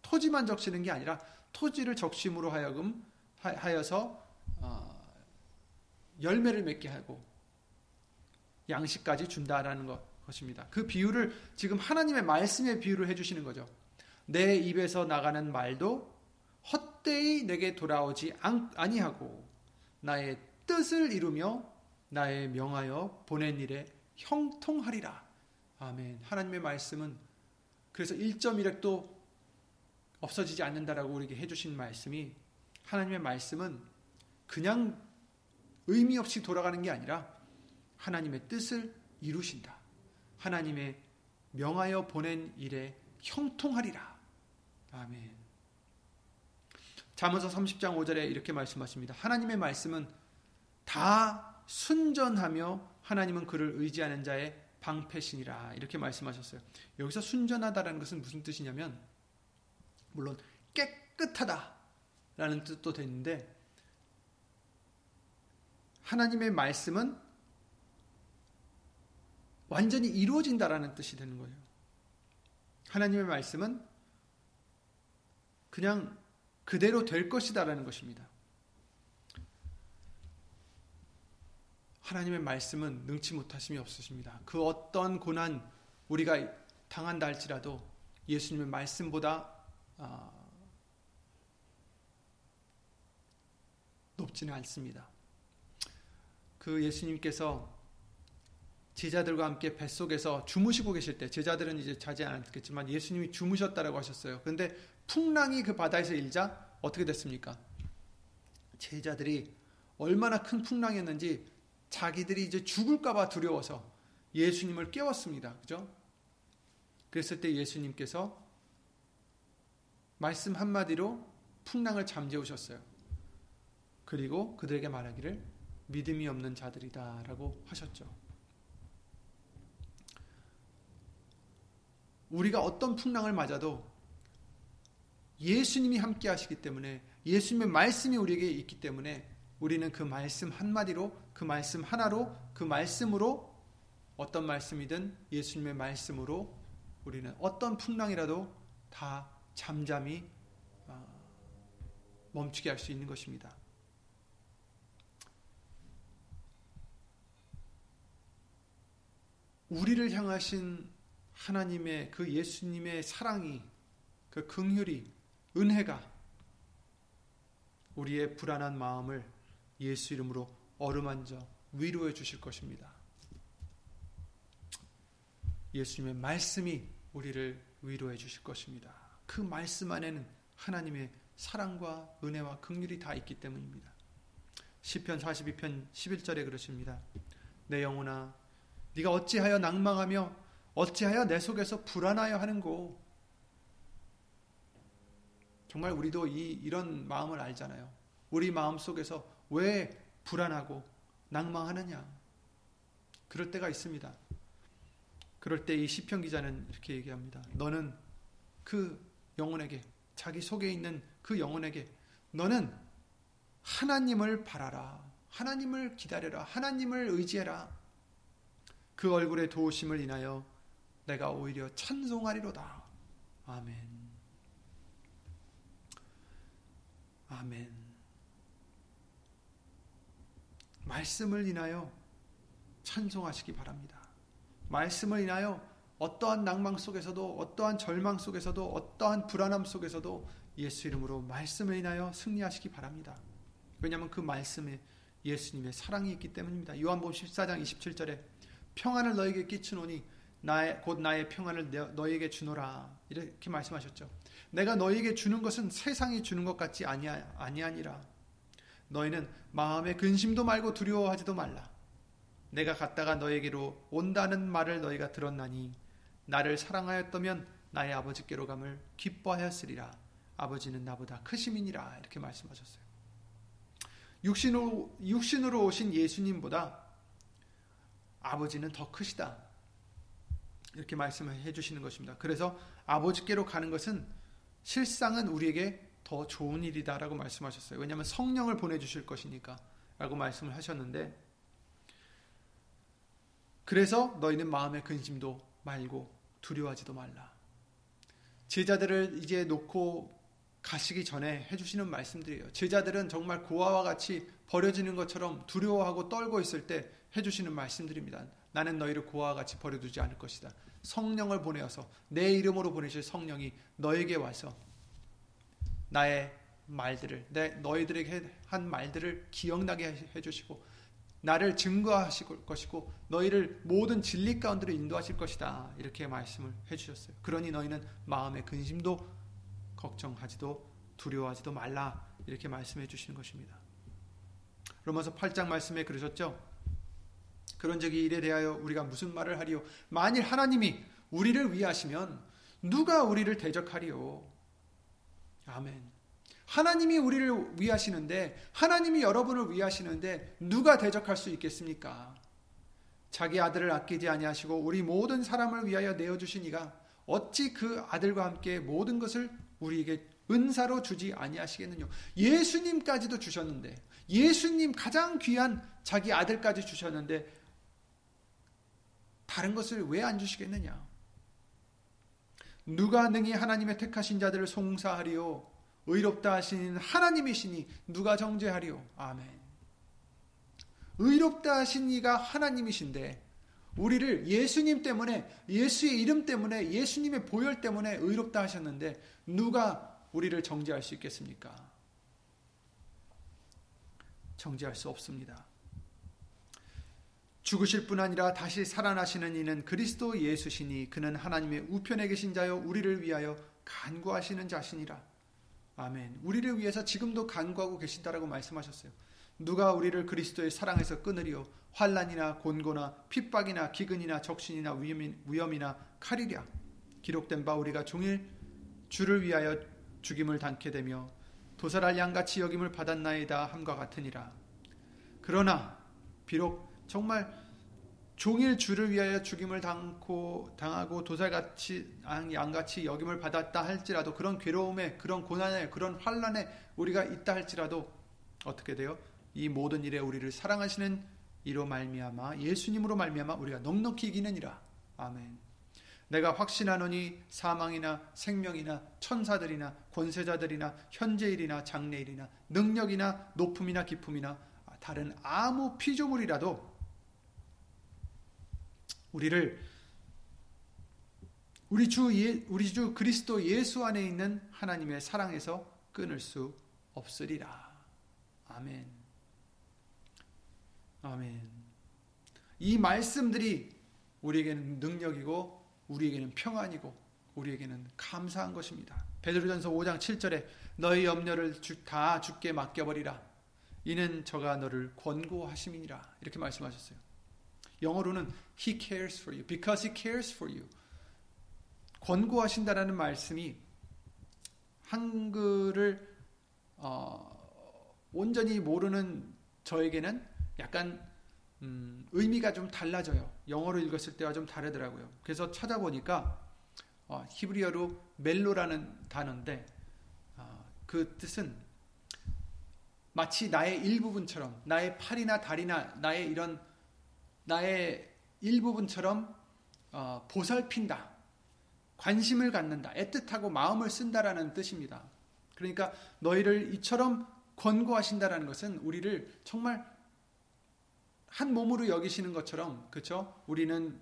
토지만 적시는 게 아니라 토지를 적심으로 하여금 하여서 어, 열매를 맺게 하고 양식까지 준다라는 것. 것입니다. 그 비유를 지금 하나님의 말씀의 비유를 해주시는 거죠. 내 입에서 나가는 말도 헛되이 내게 돌아오지 아니하고 나의 뜻을 이루며 나의 명하여 보낸 일에 형통하리라. 아멘. 하나님의 말씀은 그래서 1.1핵도 없어지지 않는다라고 우리에게 해주신 말씀이 하나님의 말씀은 그냥 의미 없이 돌아가는 게 아니라 하나님의 뜻을 이루신다. 하나님의 명하여 보낸 일에 형통하리라. 아멘. 잠언서 30장 5절에 이렇게 말씀하십니다. 하나님의 말씀은 다 순전하며 하나님은 그를 의지하는 자의 방패신이라 이렇게 말씀하셨어요. 여기서 순전하다라는 것은 무슨 뜻이냐면 물론 깨끗하다라는 뜻도 되는데 하나님의 말씀은 완전히 이루어진다라는 뜻이 되는 거예요. 하나님의 말씀은 그냥 그대로 될 것이다라는 것입니다. 하나님의 말씀은 능치 못하심이 없으십니다. 그 어떤 고난 우리가 당한다 할지라도 예수님의 말씀보다 아, 높지는 않습니다. 그 예수님께서 제자들과 함께 뱃속에서 주무시고 계실 때 제자들은 이제 자지 않았겠지만 예수님이 주무셨다라고 하셨어요. 그런데 풍랑이 그 바다에서 일자 어떻게 됐습니까? 제자들이 얼마나 큰 풍랑이었는지 자기들이 이제 죽을까봐 두려워서 예수님을 깨웠습니다. 그죠? 그랬을 때 예수님께서 말씀 한마디로 풍랑을 잠재우셨어요. 그리고 그들에게 말하기를 믿음이 없는 자들이다라고 하셨죠. 우리가 어떤 풍랑을 맞아도 예수님이 함께 하시기 때문에 예수님의 말씀이 우리에게 있기 때문에 우리는 그 말씀 한마디로 그 말씀 하나로 그 말씀으로 어떤 말씀이든 예수님의 말씀으로 우리는 어떤 풍랑이라도 다 잠잠히 어, 멈추게 할 수 있는 것입니다. 우리를 향하신 하나님의 그 예수님의 사랑이 그 긍휼이 은혜가 우리의 불안한 마음을 예수 이름으로 어루만져 위로해 주실 것입니다. 예수님의 말씀이 우리를 위로해 주실 것입니다. 그 말씀 안에는 하나님의 사랑과 은혜와 긍휼이 다 있기 때문입니다. 시편 42편 11절에 그러십니다. 내 영혼아 네가 어찌하여 낭망하며 어찌하여 내 속에서 불안하여 하는고? 정말 우리도 이, 이런 마음을 알잖아요. 우리 마음 속에서 왜 불안하고 낭망하느냐? 그럴 때가 있습니다. 그럴 때 이 시편 기자는 이렇게 얘기합니다. 너는 그 영혼에게 자기 속에 있는 그 영혼에게 너는 하나님을 바라라. 하나님을 기다려라. 하나님을 의지해라. 그 얼굴의 도우심을 인하여 내가 오히려 찬송하리로다. 아멘. 아멘. 말씀을 인하여 찬송하시기 바랍니다. 말씀을 인하여 어떠한 낭망 속에서도 어떠한 절망 속에서도 어떠한 불안함 속에서도 예수 이름으로 말씀을 인하여 승리하시기 바랍니다. 왜냐하면 그 말씀에 예수님의 사랑이 있기 때문입니다. 요한복음 14장 27절에 평안을 너에게 끼치노니 나의 곧 나의 평안을 너에게 주노라 이렇게 말씀하셨죠. 내가 너에게 주는 것은 세상이 주는 것 같지 아니하, 아니하니라. 너희는 마음에 근심도 말고 두려워하지도 말라. 내가 갔다가 너에게로 온다는 말을 너희가 들었나니 나를 사랑하였다면 나의 아버지께로 감을 기뻐하였으리라. 아버지는 나보다 크심이니라 이렇게 말씀하셨어요. 육신으로, 육신으로 오신 예수님보다 아버지는 더 크시다. 이렇게 말씀을 해주시는 것입니다. 그래서 아버지께로 가는 것은 실상은 우리에게 더 좋은 일이다라고 말씀하셨어요. 왜냐하면 성령을 보내주실 것이니까 라고 말씀을 하셨는데 그래서 너희는 마음의 근심도 말고 두려워하지도 말라. 제자들을 이제 놓고 가시기 전에 해주시는 말씀들이에요. 제자들은 정말 고아와 같이 버려지는 것처럼 두려워하고 떨고 있을 때 해주시는 말씀들입니다. 나는 너희를 고아와 같이 버려두지 않을 것이다. 성령을 보내어서 내 이름으로 보내실 성령이 너에게 와서 나의 말들을 내 너희들에게 한 말들을 기억나게 해주시고 나를 증거하실 것이고 너희를 모든 진리 가운데로 인도하실 것이다 이렇게 말씀을 해주셨어요. 그러니 너희는 마음의 근심도 걱정하지도 두려워하지도 말라 이렇게 말씀해 주시는 것입니다. 로마서 8장 말씀에 그러셨죠. 그런 적이 일에 대하여 우리가 무슨 말을 하리요? 만일 하나님이 우리를 위하시면 누가 우리를 대적하리요? 아멘. 하나님이 우리를 위하시는데, 하나님이 여러분을 위하시는데, 누가 대적할 수 있겠습니까? 자기 아들을 아끼지 아니하시고 우리 모든 사람을 위하여 내어 주시니가 어찌 그 아들과 함께 모든 것을 우리에게 은사로 주지 아니하시겠느냐. 예수님까지도 주셨는데 예수님 가장 귀한 자기 아들까지 주셨는데 다른 것을 왜 안 주시겠느냐? 누가 능히 하나님의 택하신 자들을 송사하리요 의롭다 하신 하나님이시니 누가 정죄하리요? 아멘. 의롭다 하신 이가 하나님이신데 우리를 예수님 때문에 예수의 이름 때문에 예수님의 보혈 때문에 의롭다 하셨는데 누가 우리를 정죄할 수 있겠습니까? 정죄할 수 없습니다. 죽으실 뿐 아니라 다시 살아나시는 이는 그리스도 예수시니 그는 하나님의 우편에 계신 자요 우리를 위하여 간구하시는 자신이라. 아멘. 우리를 위해서 지금도 간구하고 계신다라고 말씀하셨어요. 누가 우리를 그리스도의 사랑에서 끊으리요 환란이나 곤고나 핍박이나 기근이나 적신이나 위험이나 칼이랴 기록된 바 우리가 종일 주를 위하여 죽임을 당케 되며 도살할 양같이 여김을 받았나이다 함과 같으니라 그러나 비록 정말 종일 주를 위하여 죽임을 당고 당하고 도살같이 양같이 여김을 받았다 할지라도 그런 괴로움에 그런 고난에 그런 환란에 우리가 있다 할지라도 어떻게 돼요? 이 모든 일에 우리를 사랑하시는 이로 말미암아 예수님으로 말미암아 우리가 넉넉히 이기느니라. 아멘. 내가 확신하노니 사망이나 생명이나 천사들이나 권세자들이나 현재일이나 장래일이나 능력이나 높음이나 기품이나 다른 아무 피조물이라도 우리를 우리 주 예, 우리 주 그리스도 예수 안에 있는 하나님의 사랑에서 끊을 수 없으리라. 아멘. 아멘. 이 말씀들이 우리에게는 능력이고 우리에게는 평안이고 우리에게는 감사한 것입니다. 베드로전서 5장 7절에 너희 염려를 다 주께 맡겨 버리라. 이는 저가 너를 권고하심이니라. 이렇게 말씀하셨어요. 영어로는 He cares for you. Because He cares for you. 권고하신다라는 말씀이 한글을 어, 온전히 모르는 저에게는 약간 음, 의미가 좀 달라져요. 영어로 읽었을 때와 좀 다르더라고요. 그래서 찾아보니까 어, 히브리어로 멜로라는 단어인데 어, 그 뜻은 마치 나의 일부분처럼 나의 팔이나 다리나 나의 이런 나의 일부분처럼 어, 보살핀다. 관심을 갖는다. 애틋하고 마음을 쓴다라는 뜻입니다. 그러니까 너희를 이처럼 권고하신다라는 것은 우리를 정말 한 몸으로 여기시는 것처럼 그렇죠? 우리는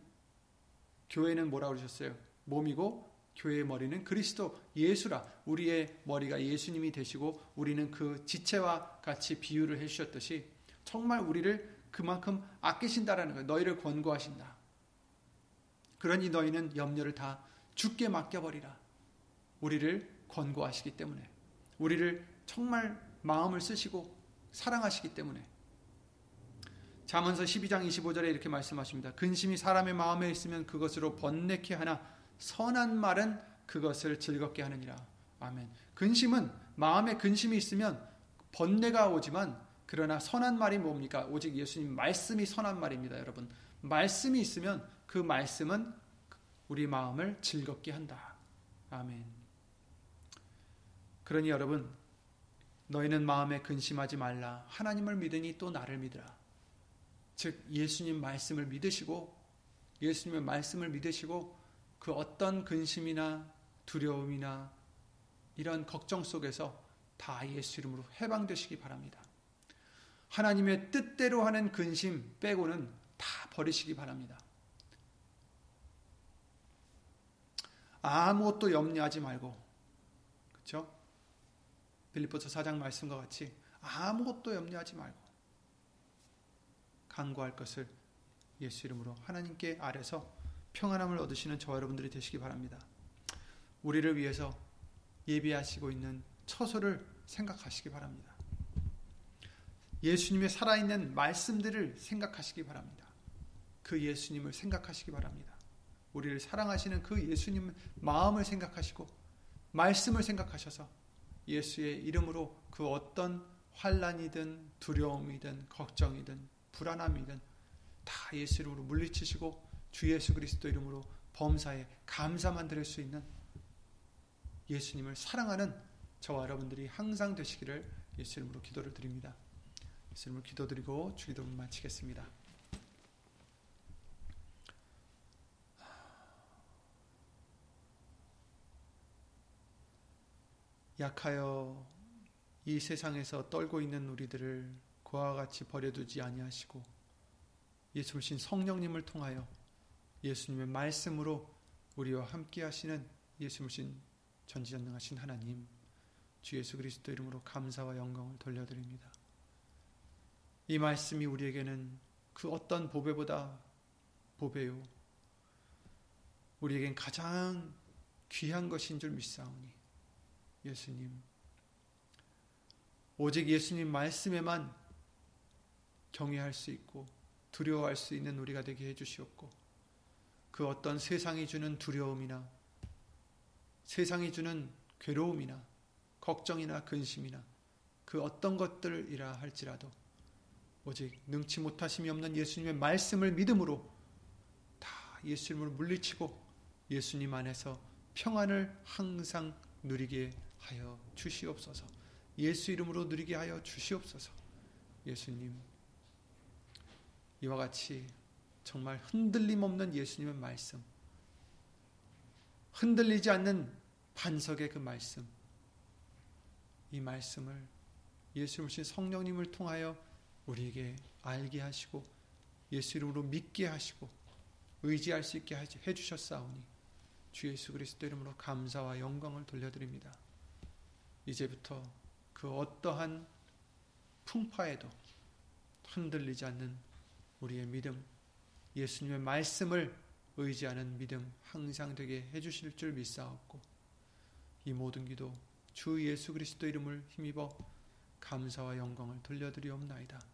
교회는 뭐라 그러셨어요? 몸이고 교회의 머리는 그리스도 예수라. 우리의 머리가 예수님이 되시고 우리는 그 지체와 같이 비유를 해 주셨듯이 정말 우리를 그만큼 아끼신다라는 거예요. 너희를 권고하신다. 그러니 너희는 염려를 다 죽게 맡겨버리라. 우리를 권고하시기 때문에. 우리를 정말 마음을 쓰시고 사랑하시기 때문에. 잠언서 12장 25절에 이렇게 말씀하십니다. 근심이 사람의 마음에 있으면 그것으로 번뇌케 하나 선한 말은 그것을 즐겁게 하느니라. 아멘. 근심은 마음에 근심이 있으면 번뇌가 오지만 그러나 선한 말이 뭡니까? 오직 예수님 말씀이 선한 말입니다, 여러분. 말씀이 있으면 그 말씀은 우리 마음을 즐겁게 한다. 아멘. 그러니 여러분, 너희는 마음에 근심하지 말라. 하나님을 믿으니 또 나를 믿으라. 즉 예수님 말씀을 믿으시고 예수님의 말씀을 믿으시고 그 어떤 근심이나 두려움이나 이런 걱정 속에서 다 예수 이름으로 해방되시기 바랍니다. 하나님의 뜻대로 하는 근심 빼고는 다 버리시기 바랍니다. 아무것도 염려하지 말고 그렇죠? 빌립보서 4장 말씀과 같이 아무것도 염려하지 말고 간구할 것을 예수 이름으로 하나님께 아래서 평안함을 얻으시는 저와 여러분들이 되시기 바랍니다. 우리를 위해서 예비하시고 있는 처소를 생각하시기 바랍니다. 예수님의 살아있는 말씀들을 생각하시기 바랍니다. 그 예수님을 생각하시기 바랍니다. 우리를 사랑하시는 그 예수님 마음을 생각하시고 말씀을 생각하셔서 예수의 이름으로 그 어떤 환란이든 두려움이든 걱정이든 불안함이든 다 예수 이름으로 물리치시고 주 예수 그리스도 이름으로 범사에 감사만 드릴 수 있는 예수님을 사랑하는 저와 여러분들이 항상 되시기를 예수 이름으로 기도를 드립니다. 예수 이름으로 기도드리고 주기도를 마치겠습니다. 약하여 이 세상에서 떨고 있는 우리들을 그와 같이 버려두지 아니하시고 예수신 성령님을 통하여 예수님의 말씀으로 우리와 함께 하시는 예수신 전지전능하신 하나님 주 예수 그리스도 이름으로 감사와 영광을 돌려드립니다. 이 말씀이 우리에게는 그 어떤 보배보다 보배요. 우리에겐 가장 귀한 것인 줄 믿사오니 예수님 오직 예수님 말씀에만 경외할 수 있고 두려워할 수 있는 우리가 되게 해주시옵고 그 어떤 세상이 주는 두려움이나 세상이 주는 괴로움이나 걱정이나 근심이나 그 어떤 것들이라 할지라도 오직 능치 못하심이 없는 예수님의 말씀을 믿음으로 다 예수님을 물리치고 예수님 안에서 평안을 항상 누리게 하여 주시옵소서. 예수 이름으로 누리게 하여 주시옵소서. 예수님 이와 같이 정말 흔들림 없는 예수님의 말씀, 흔들리지 않는 반석의 그 말씀, 이 말씀을 예수님 신 성령님을 통하여 우리에게 알게 하시고 예수 이름으로 믿게 하시고 의지할 수 있게 해 주셨사오니 주 예수 그리스도 이름으로 감사와 영광을 돌려드립니다. 이제부터 그 어떠한 풍파에도 흔들리지 않는 우리의 믿음, 예수님의 말씀을 의지하는 믿음 항상 되게 해주실 줄 믿사옵고 이 모든 기도 주 예수 그리스도 이름을 힘입어 감사와 영광을 돌려드리옵나이다.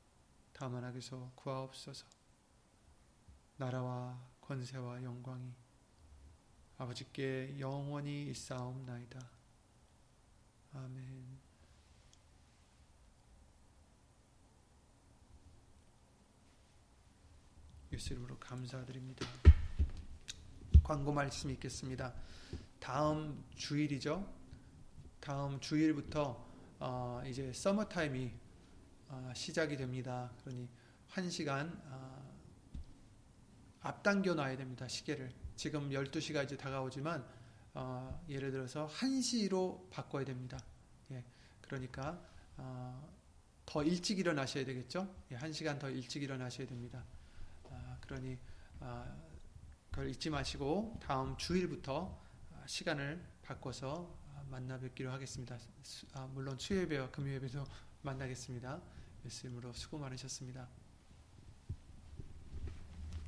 다만 하게서 구하옵소서 나라와 권세와 영광이 아버지께 영원히 있사옵나이다. 아멘. 예수 이름으로 감사드립니다. 광고 말씀 있겠습니다. 다음 주일이죠. 다음 주일부터 어, 이제 서머 타임이 어, 시작이 됩니다. 그러니 한 시간 어, 앞당겨 놔야 됩니다. 시계를. 지금 12시가 이제 다가오지만 어, 예를 들어서 1시로 바꿔야 됩니다. 예, 그러니까 어, 더 일찍 일어나셔야 되겠죠. 예, 1시간 더 일찍 일어나셔야 됩니다. 아, 그러니 아, 그걸 잊지 마시고 다음 주일부터 시간을 바꿔서 만나 뵙기로 하겠습니다. 아, 물론 수요예배와 금요예배도 만나겠습니다. 예수님으로 수고 많으셨습니다.